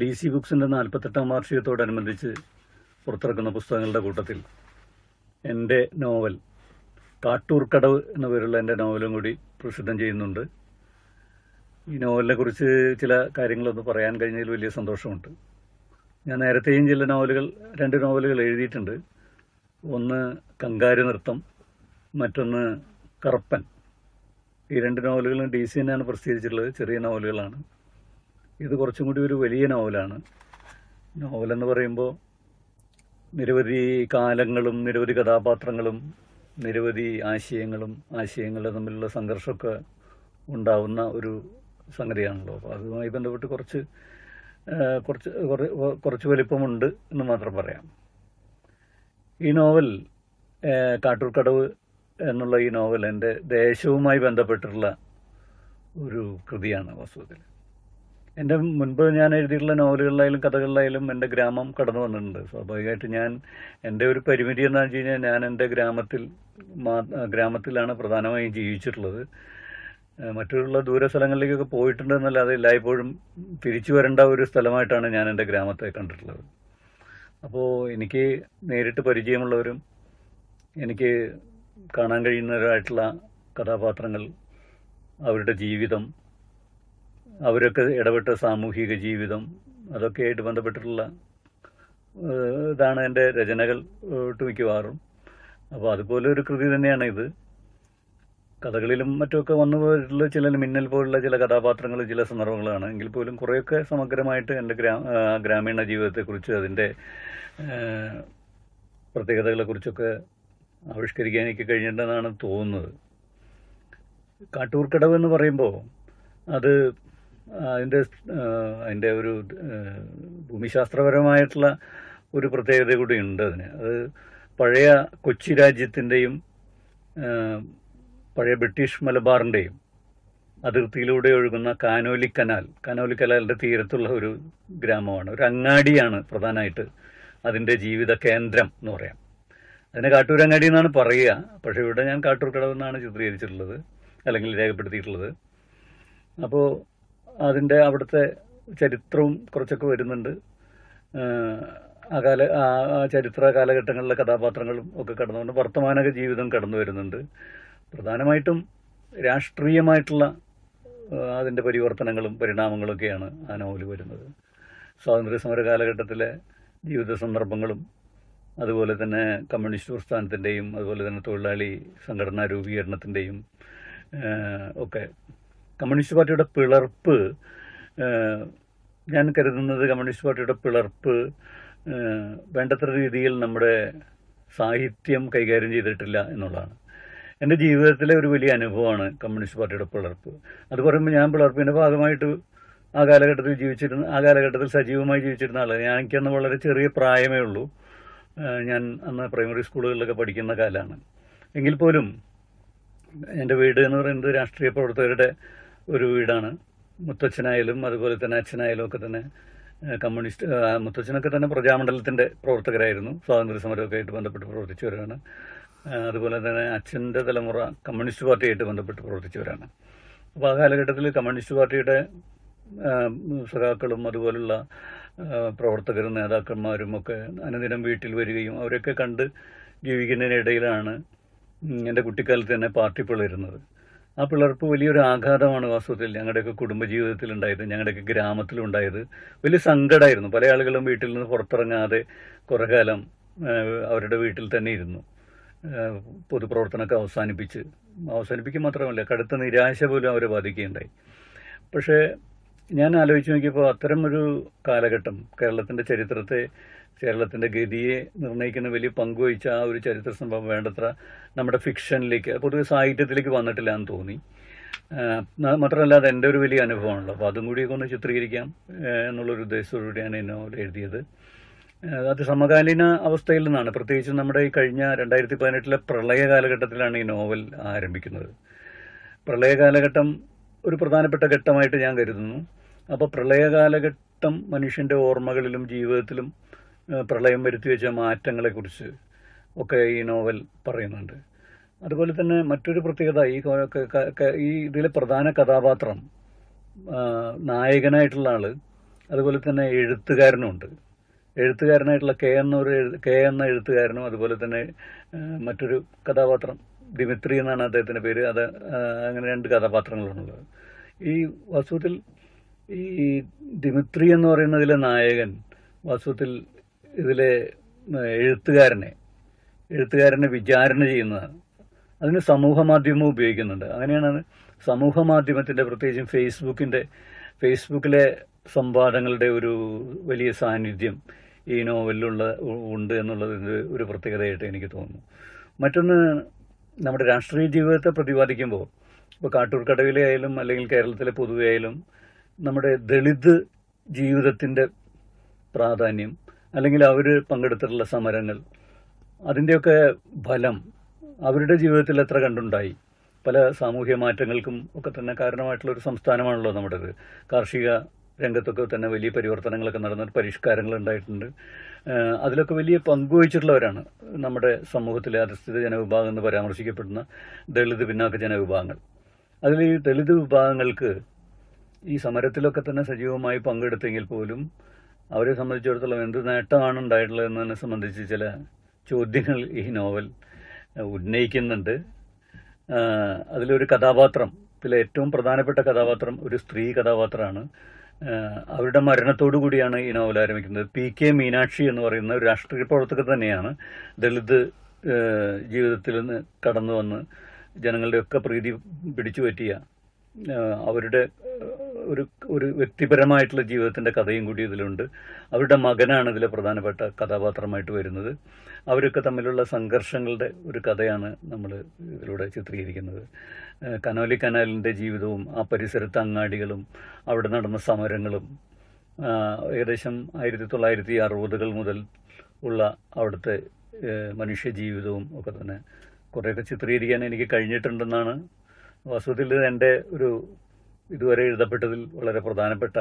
D C ബുക്സിന്റെ നാൽപ്പത്തെട്ടാം വാർഷികത്തോടനുബന്ധിച്ച് പുറത്തിറക്കുന്ന പുസ്തകങ്ങളുടെ കൂട്ടത്തിൽ എന്റെ നോവൽ കാട്ടൂർ കടവ് എന്ന പേരുള്ള എന്റെ നോവലും കൂടി പ്രസിദ്ധം ചെയ്യുന്നുണ്ട്. ഈ നോവലിനെ കുറിച്ച് ചില കാര്യങ്ങളൊന്ന് പറയാൻ കഴിഞ്ഞതിൽ വലിയ സന്തോഷമുണ്ട്. ഞാൻ നേരത്തെയും ചില നോവലുകൾ രണ്ട് നോവലുകൾ എഴുതിയിട്ടുണ്ട്. ഒന്ന് കങ്കാരു നൃത്തം മറ്റൊന്ന് കറുപ്പൻ. ഈ രണ്ട് നോവലുകളും ഡി സി തന്നെയാണ് പ്രസിദ്ധീകരിച്ചിട്ടുള്ളത്. ചെറിയ നോവലുകളാണ്. ഇത് കുറച്ചും കൂടി ഒരു വലിയ നോവലാണ്. നോവലെന്ന് പറയുമ്പോൾ നിരവധി കാലങ്ങളും നിരവധി കഥാപാത്രങ്ങളും നിരവധി ആശയങ്ങളും ആശയങ്ങൾ തമ്മിലുള്ള സംഘർഷമൊക്കെ ഉണ്ടാവുന്ന ഒരു സംഗതിയാണല്ലോ. അപ്പോൾ അതുമായി ബന്ധപ്പെട്ട് കുറച്ച് കുറച്ച് കുറ- കുറച്ച് വലിപ്പമുണ്ട് എന്ന് മാത്രം പറയാം. ഈ നോവൽ കാട്ടൂർക്കടവ് എന്നുള്ള ഈ നോവൽ എന്റെ ദേശവുമായി ബന്ധപ്പെട്ടിട്ടുള്ള ഒരു കൃതിയാണ് വാസ്തവത്തിൽ. എന്റെ മുൻപ് ഞാൻ എഴുതിയിട്ടുള്ള നോവലുകളിലായാലും കഥകളിലായാലും എന്റെ ഗ്രാമം കടന്നു വന്നിട്ടുണ്ട്. സ്വാഭാവികമായിട്ട് ഞാൻ എന്റെ ഒരു പരിമിതി എന്ന് വെച്ച് കഴിഞ്ഞാൽ ഞാൻ എന്റെ ഗ്രാമത്തിൽ ഗ്രാമത്തിലാണ് പ്രധാനമായും ജീവിച്ചിട്ടുള്ളത്. മറ്റുള്ള ദൂര സ്ഥലങ്ങളിലേക്കൊക്കെ പോയിട്ടുണ്ട് എന്നല്ലാതെ എല്ലായ്പ്പോഴും തിരിച്ചു വരേണ്ട ഒരു സ്ഥലമായിട്ടാണ് ഞാൻ എന്റെ ഗ്രാമത്തെ കണ്ടിട്ടുള്ളത്. അപ്പോൾ എനിക്ക് നേരിട്ട് പരിചയമുള്ളവരും എനിക്ക് കാണാൻ കഴിയുന്നവരായിട്ടുള്ള കഥാപാത്രങ്ങൾ അവരുടെ ജീവിതം അവരൊക്കെ ഇടപെട്ട സാമൂഹിക ജീവിതം അതൊക്കെയായിട്ട് ബന്ധപ്പെട്ടിട്ടുള്ള ഇതാണ് എന്റെ രചനകൾ ഏഹ്, ഒട്ടുമിക്കവാറും അപ്പോൾ അതുപോലെ ഒരു കൃതി തന്നെയാണ് ഇത്. കഥകളിലും മറ്റുമൊക്കെ വന്നു പോയിട്ടുള്ള ചില മിന്നൽ പോലുള്ള ചില കഥാപാത്രങ്ങൾ ചില സന്ദർഭങ്ങളാണ്. എങ്കിൽ പോലും കുറേയൊക്കെ സമഗ്രമായിട്ട് എന്റെ ഗ്രാ ഗ്രാമീണ ജീവിതത്തെക്കുറിച്ച് അതിന്റെ പ്രത്യേകതകളെക്കുറിച്ചൊക്കെ ആവിഷ്കരിക്കാൻ എനിക്ക് കഴിഞ്ഞിട്ടുണ്ടെന്നാണ് തോന്നുന്നത്. കാട്ടൂർക്കടവ് എന്ന് പറയുമ്പോൾ അത് അതിന്റെ അതിന്റെ ഒരു ഭൂമിശാസ്ത്രപരമായിട്ടുള്ള ഒരു പ്രത്യേകത കൂടി ഉണ്ട് അതിന്. അത് പഴയ കൊച്ചി രാജ്യത്തിന്റെയും പഴയ ബ്രിട്ടീഷ് മലബാറിന്റെയും അതിർത്തിയിലൂടെ ഒഴുകുന്ന കാനോലി കനാൽ കാനോലി കനാലിന്റെ തീരത്തുള്ള ഒരു ഗ്രാമമാണ്. ഒരു അങ്ങാടിയാണ് പ്രധാനമായിട്ട് അതിന്റെ ജീവിത കേന്ദ്രം എന്ന് പറയാം. അതിനെ കാട്ടൂരങ്ങാടി എന്നാണ് പറയുക. പക്ഷേ ഇവിടെ ഞാൻ കാട്ടൂർ കടവ് എന്നാണ് ചിത്രീകരിച്ചിട്ടുള്ളത് അല്ലെങ്കിൽ രേഖപ്പെടുത്തിയിട്ടുള്ളത്. അപ്പോൾ അതിന്റെ അവിടുത്തെ ചരിത്രവും കുറച്ചൊക്കെ വരുന്നുണ്ട്. ആ കാല ആ ചരിത്ര കാലഘട്ടങ്ങളിലെ കഥാപാത്രങ്ങളും ഒക്കെ കടന്നുകൊണ്ട് വർത്തമാന ജീവിതം കടന്നു വരുന്നുണ്ട്. പ്രധാനമായിട്ടും രാഷ്ട്രീയമായിട്ടുള്ള അതിന്റെ പരിവർത്തനങ്ങളും പരിണാമങ്ങളൊക്കെയാണ് ആ നോവൽ വരുന്നത്. സ്വാതന്ത്ര്യ സമര കാലഘട്ടത്തിലെ ജീവിത സന്ദർഭങ്ങളും അതുപോലെ തന്നെ കമ്മ്യൂണിസ്റ്റ് പ്രസ്ഥാനത്തിന്റെയും അതുപോലെ തന്നെ തൊഴിലാളി സംഘടനാ രൂപീകരണത്തിന്റെയും ഒക്കെ കമ്മ്യൂണിസ്റ്റ് പാർട്ടിയുടെ പിളർപ്പ് ഞാൻ കരുതുന്നത് കമ്മ്യൂണിസ്റ്റ് പാർട്ടിയുടെ പിളർപ്പ് വേണ്ടത്ര രീതിയിൽ നമ്മുടെ സാഹിത്യം കൈകാര്യം ചെയ്തിട്ടില്ല എന്നുള്ളതാണ്. എന്റെ ജീവിതത്തിലെ ഒരു വലിയ അനുഭവമാണ് കമ്മ്യൂണിസ്റ്റ് പാർട്ടിയുടെ പിളർപ്പ്. അത് പറയുമ്പോൾ ഞാൻ പിളർപ്പിന്റെ ഭാഗമായിട്ട് ആ കാലഘട്ടത്തിൽ ജീവിച്ചിരുന്ന ആ കാലഘട്ടത്തിൽ സജീവമായി ജീവിച്ചിരുന്ന ആളാണ്. ഞാൻ എനിക്കന്ന് വളരെ ചെറിയ പ്രായമേ ഉള്ളൂ. ഞാൻ അന്ന് പ്രൈമറി സ്കൂളുകളിലൊക്കെ പഠിക്കുന്ന കാലമാണ്. എങ്കിൽ പോലും എന്റെ വീട് എന്ന് പറയുന്നത് രാഷ്ട്രീയ പ്രവർത്തകരുടെ ഒരു വീടാണ്. മുത്തച്ഛനായാലും അതുപോലെ തന്നെ അച്ഛനായാലും ഒക്കെ തന്നെ കമ്മ്യൂണിസ്റ്റ് മുത്തച്ഛനൊക്കെ തന്നെ പ്രജാമണ്ഡലത്തിന്റെ പ്രവർത്തകരായിരുന്നു. സ്വാതന്ത്ര്യ സമരമൊക്കെ ആയിട്ട് ബന്ധപ്പെട്ട് പ്രവർത്തിച്ചവരാണ്. അതുപോലെ തന്നെ അച്ഛന്റെ തലമുറ കമ്മ്യൂണിസ്റ്റ് പാർട്ടിയായിട്ട് ബന്ധപ്പെട്ട് പ്രവർത്തിച്ചവരാണ്. അപ്പോൾ ആ കാലഘട്ടത്തിൽ കമ്മ്യൂണിസ്റ്റ് പാർട്ടിയുടെ സഖാക്കളും അതുപോലുള്ള പ്രവർത്തകരും നേതാക്കന്മാരും ഒക്കെ അനുദിനം വീട്ടിൽ വരികയും അവരൊക്കെ കണ്ട് ജീവിക്കുന്നതിനിടയിലാണ് എന്റെ കുട്ടിക്കാലത്ത് തന്നെ പാർട്ടി പിളരുന്നത് ആ പിളർപ്പ് വലിയൊരു ആഘാതമാണ് വാസ്തവത്തിൽ ഞങ്ങളുടെയൊക്കെ കുടുംബജീവിതത്തിൽ ഉണ്ടായത് ഞങ്ങളുടെയൊക്കെ ഗ്രാമത്തിലുണ്ടായത്. വലിയ സങ്കടമായിരുന്നു പല ആളുകളും വീട്ടിൽ നിന്ന് പുറത്തിറങ്ങാതെ കുറേ കാലം അവരുടെ വീട്ടിൽ തന്നെ ഇരുന്നു. പൊതുപ്രവർത്തനമൊക്കെ അവസാനിപ്പിച്ച് അവസാനിപ്പിക്കുക മാത്രമല്ല കടുത്ത നിരാശ പോലും അവരെ ബാധിക്കുകയുണ്ടായി. പക്ഷേ ഞാൻ ആലോചിച്ച് നോക്കിയപ്പോൾ അത്തരം ഒരു കാലഘട്ടം കേരളത്തിന്റെ ചരിത്രത്തെ കേരളത്തിന്റെ ഗതിയെ നിർണയിക്കുന്ന വലിയ പങ്കുവഹിച്ച ആ ഒരു ചരിത്ര സംഭവം വേണ്ടത്ര നമ്മുടെ ഫിക്ഷനിലേക്ക് പൊതുവെ സാഹിത്യത്തിലേക്ക് വന്നിട്ടില്ല എന്ന് തോന്നി. മാത്രമല്ല അത് എന്റെ ഒരു വലിയ അനുഭവമാണല്ലോ. അപ്പോൾ അതും കൂടിയൊക്കെ ഒന്ന് ചിത്രീകരിക്കാം എന്നുള്ളൊരു ഉദ്ദേശത്തോടുകൂടിയാണ് ഈ നോവൽ എഴുതിയത്. അത് സമകാലീന അവസ്ഥയിൽ നിന്നാണ്. പ്രത്യേകിച്ച് നമ്മുടെ ഈ കഴിഞ്ഞ രണ്ടായിരത്തി പതിനെട്ടിലെ പ്രളയ കാലഘട്ടത്തിലാണ് ഈ നോവൽ ആരംഭിക്കുന്നത്. പ്രളയ കാലഘട്ടം ഒരു പ്രധാനപ്പെട്ട ഘട്ടമായിട്ട് ഞാൻ കരുതുന്നു. അപ്പോൾ പ്രളയ കാലഘട്ടം മനുഷ്യന്റെ ഓർമ്മകളിലും ജീവിതത്തിലും പ്രളയം വരുത്തി വെച്ച മാറ്റങ്ങളെക്കുറിച്ച് ഒക്കെ ഈ നോവൽ പറയുന്നുണ്ട്. അതുപോലെ തന്നെ മറ്റൊരു പ്രത്യേകത ഈ ഈ ഇതിലെ പ്രധാന കഥാപാത്രം നായകനായിട്ടുള്ള ആൾ അതുപോലെ തന്നെ എഴുത്തുകാരനുമുണ്ട് എഴുത്തുകാരനായിട്ടുള്ള കെ എന്ന ഒരു കെ എന്ന എഴുത്തുകാരനും അതുപോലെ തന്നെ മറ്റൊരു കഥാപാത്രം ദിമിത്രി എന്നാണ് അദ്ദേഹത്തിന്റെ പേര്. അത് അങ്ങനെ രണ്ട് കഥാപാത്രങ്ങളാണുള്ളത് ഈ വാസ്തവത്തിൽ ഈ ദിമിത്രി എന്ന് പറയുന്നതിലെ നായകൻ വാസ്തവത്തിൽ ഇതിലെ എഴുത്തുകാരനെ എഴുത്തുകാരനെ വിചാരണ ചെയ്യുന്നതാണ്. അതിന് സമൂഹ മാധ്യമം ഉപയോഗിക്കുന്നുണ്ട്. അങ്ങനെയാണ് സമൂഹ മാധ്യമത്തിന്റെ പ്രത്യേകിച്ചും ഫേസ്ബുക്കിന്റെ ഫേസ്ബുക്കിലെ സംവാദങ്ങളുടെ ഒരു വലിയ സാന്നിധ്യം ഈ നോവലിലുള്ള ഉണ്ട് എന്നുള്ളത് ഇത് ഒരു പ്രത്യേകതയായിട്ട് എനിക്ക് തോന്നുന്നു. മറ്റൊന്ന് നമ്മുടെ രാഷ്ട്രീയ ജീവിതത്തെ പ്രതിപാദിക്കുമ്പോൾ ഇപ്പോൾ കാട്ടൂർ കടവിലെ ആയാലും അല്ലെങ്കിൽ കേരളത്തിലെ പൊതുവെ ആയാലും നമ്മുടെ ദളിത് ജീവിതത്തിന്റെ പ്രാധാന്യം അല്ലെങ്കിൽ അവർ പങ്കെടുത്തിട്ടുള്ള സമരങ്ങൾ അതിന്റെയൊക്കെ ഫലം അവരുടെ ജീവിതത്തിൽ എത്ര കണ്ടുണ്ടായി? പല സാമൂഹ്യ മാറ്റങ്ങൾക്കും ഒക്കെ തന്നെ കാരണമായിട്ടുള്ള ഒരു സംസ്ഥാനമാണല്ലോ നമ്മുടേത്. കാർഷിക രംഗത്തൊക്കെ തന്നെ വലിയ പരിവർത്തനങ്ങളൊക്കെ നടന്നിട്ട് പരിഷ്കാരങ്ങൾ ഉണ്ടായിട്ടുണ്ട്. അതിലൊക്കെ വലിയ പങ്കുവഹിച്ചിട്ടുള്ളവരാണ് നമ്മുടെ സമൂഹത്തിലെ അധിഷ്ഠിത ജനവിഭാഗം എന്ന് പരാമർശിക്കപ്പെടുന്ന ദളിത് പിന്നാക്ക ജനവിഭാഗങ്ങൾ. അതിൽ ഈ ദളിത് വിഭാഗങ്ങൾക്ക് ഈ സമരത്തിലൊക്കെ തന്നെ സജീവമായി പങ്കെടുത്തെങ്കിൽ പോലും അവരെ സംബന്ധിച്ചിടത്തോളം എന്ത് നേട്ടമാണ് ഉണ്ടായിട്ടുള്ളത് എന്നതിനെ സംബന്ധിച്ച് ചില ചോദ്യങ്ങൾ ഈ നോവൽ ഉന്നയിക്കുന്നുണ്ട്. അതിലൊരു കഥാപാത്രം ഇതിലെ ഏറ്റവും പ്രധാനപ്പെട്ട കഥാപാത്രം ഒരു സ്ത്രീ കഥാപാത്രമാണ്. അവരുടെ മരണത്തോടു കൂടിയാണ് ഈ നോവൽ ആരംഭിക്കുന്നത്. പി കെ മീനാക്ഷി എന്ന് പറയുന്ന ഒരു രാഷ്ട്രീയ പ്രവർത്തകർ തന്നെയാണ് ദളിത് ജീവിതത്തിൽ നിന്ന് കടന്നു വന്ന് ജനങ്ങളുടെയൊക്കെ പ്രീതി പിടിച്ചു പറ്റിയ അവരുടെ ഒരു ഒരു വ്യക്തിപരമായിട്ടുള്ള ജീവിതത്തിന്റെ കഥയും കൂടി ഇതിലുണ്ട്. അവരുടെ മകനാണ് ഇതിലെ പ്രധാനപ്പെട്ട കഥാപാത്രമായിട്ട് വരുന്നത്. അവരൊക്കെ തമ്മിലുള്ള സംഘർഷങ്ങളുടെ ഒരു കഥയാണ് നമ്മൾ ഇതിലൂടെ ചിത്രീകരിക്കുന്നത്. കനോലി കനാലിന്റെ ജീവിതവും ആ പരിസരത്തെ അങ്ങാടികളും അവിടെ നടന്ന സമരങ്ങളും ഏകദേശം ആയിരത്തി തൊള്ളായിരത്തി അറുപതുകൾ മുതൽ ഉള്ള അവിടുത്തെ മനുഷ്യ ജീവിതവും ഒക്കെ തന്നെ കുറേയൊക്കെ ചിത്രീകരിക്കാൻ എനിക്ക് കഴിഞ്ഞിട്ടുണ്ടെന്നാണ് വാസ്തവത്തിൽ എന്റെ ഒരു ഇതുവരെ എഴുതപ്പെട്ടതിൽ വളരെ പ്രധാനപ്പെട്ട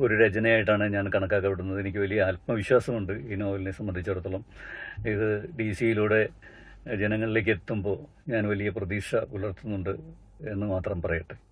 ഒരു രചനയായിട്ടാണ് ഞാൻ കണക്കാക്കപ്പെടുന്നത്. എനിക്ക് വലിയ ആത്മവിശ്വാസമുണ്ട് ഈ നോവലിനെ സംബന്ധിച്ചിടത്തോളം. ഇത് ഡി സിയിലൂടെ ജനങ്ങളിലേക്ക് എത്തുമ്പോൾ ഞാൻ വലിയ പ്രതീക്ഷ പുലർത്തുന്നുണ്ട് എന്ന് മാത്രം പറയട്ടെ.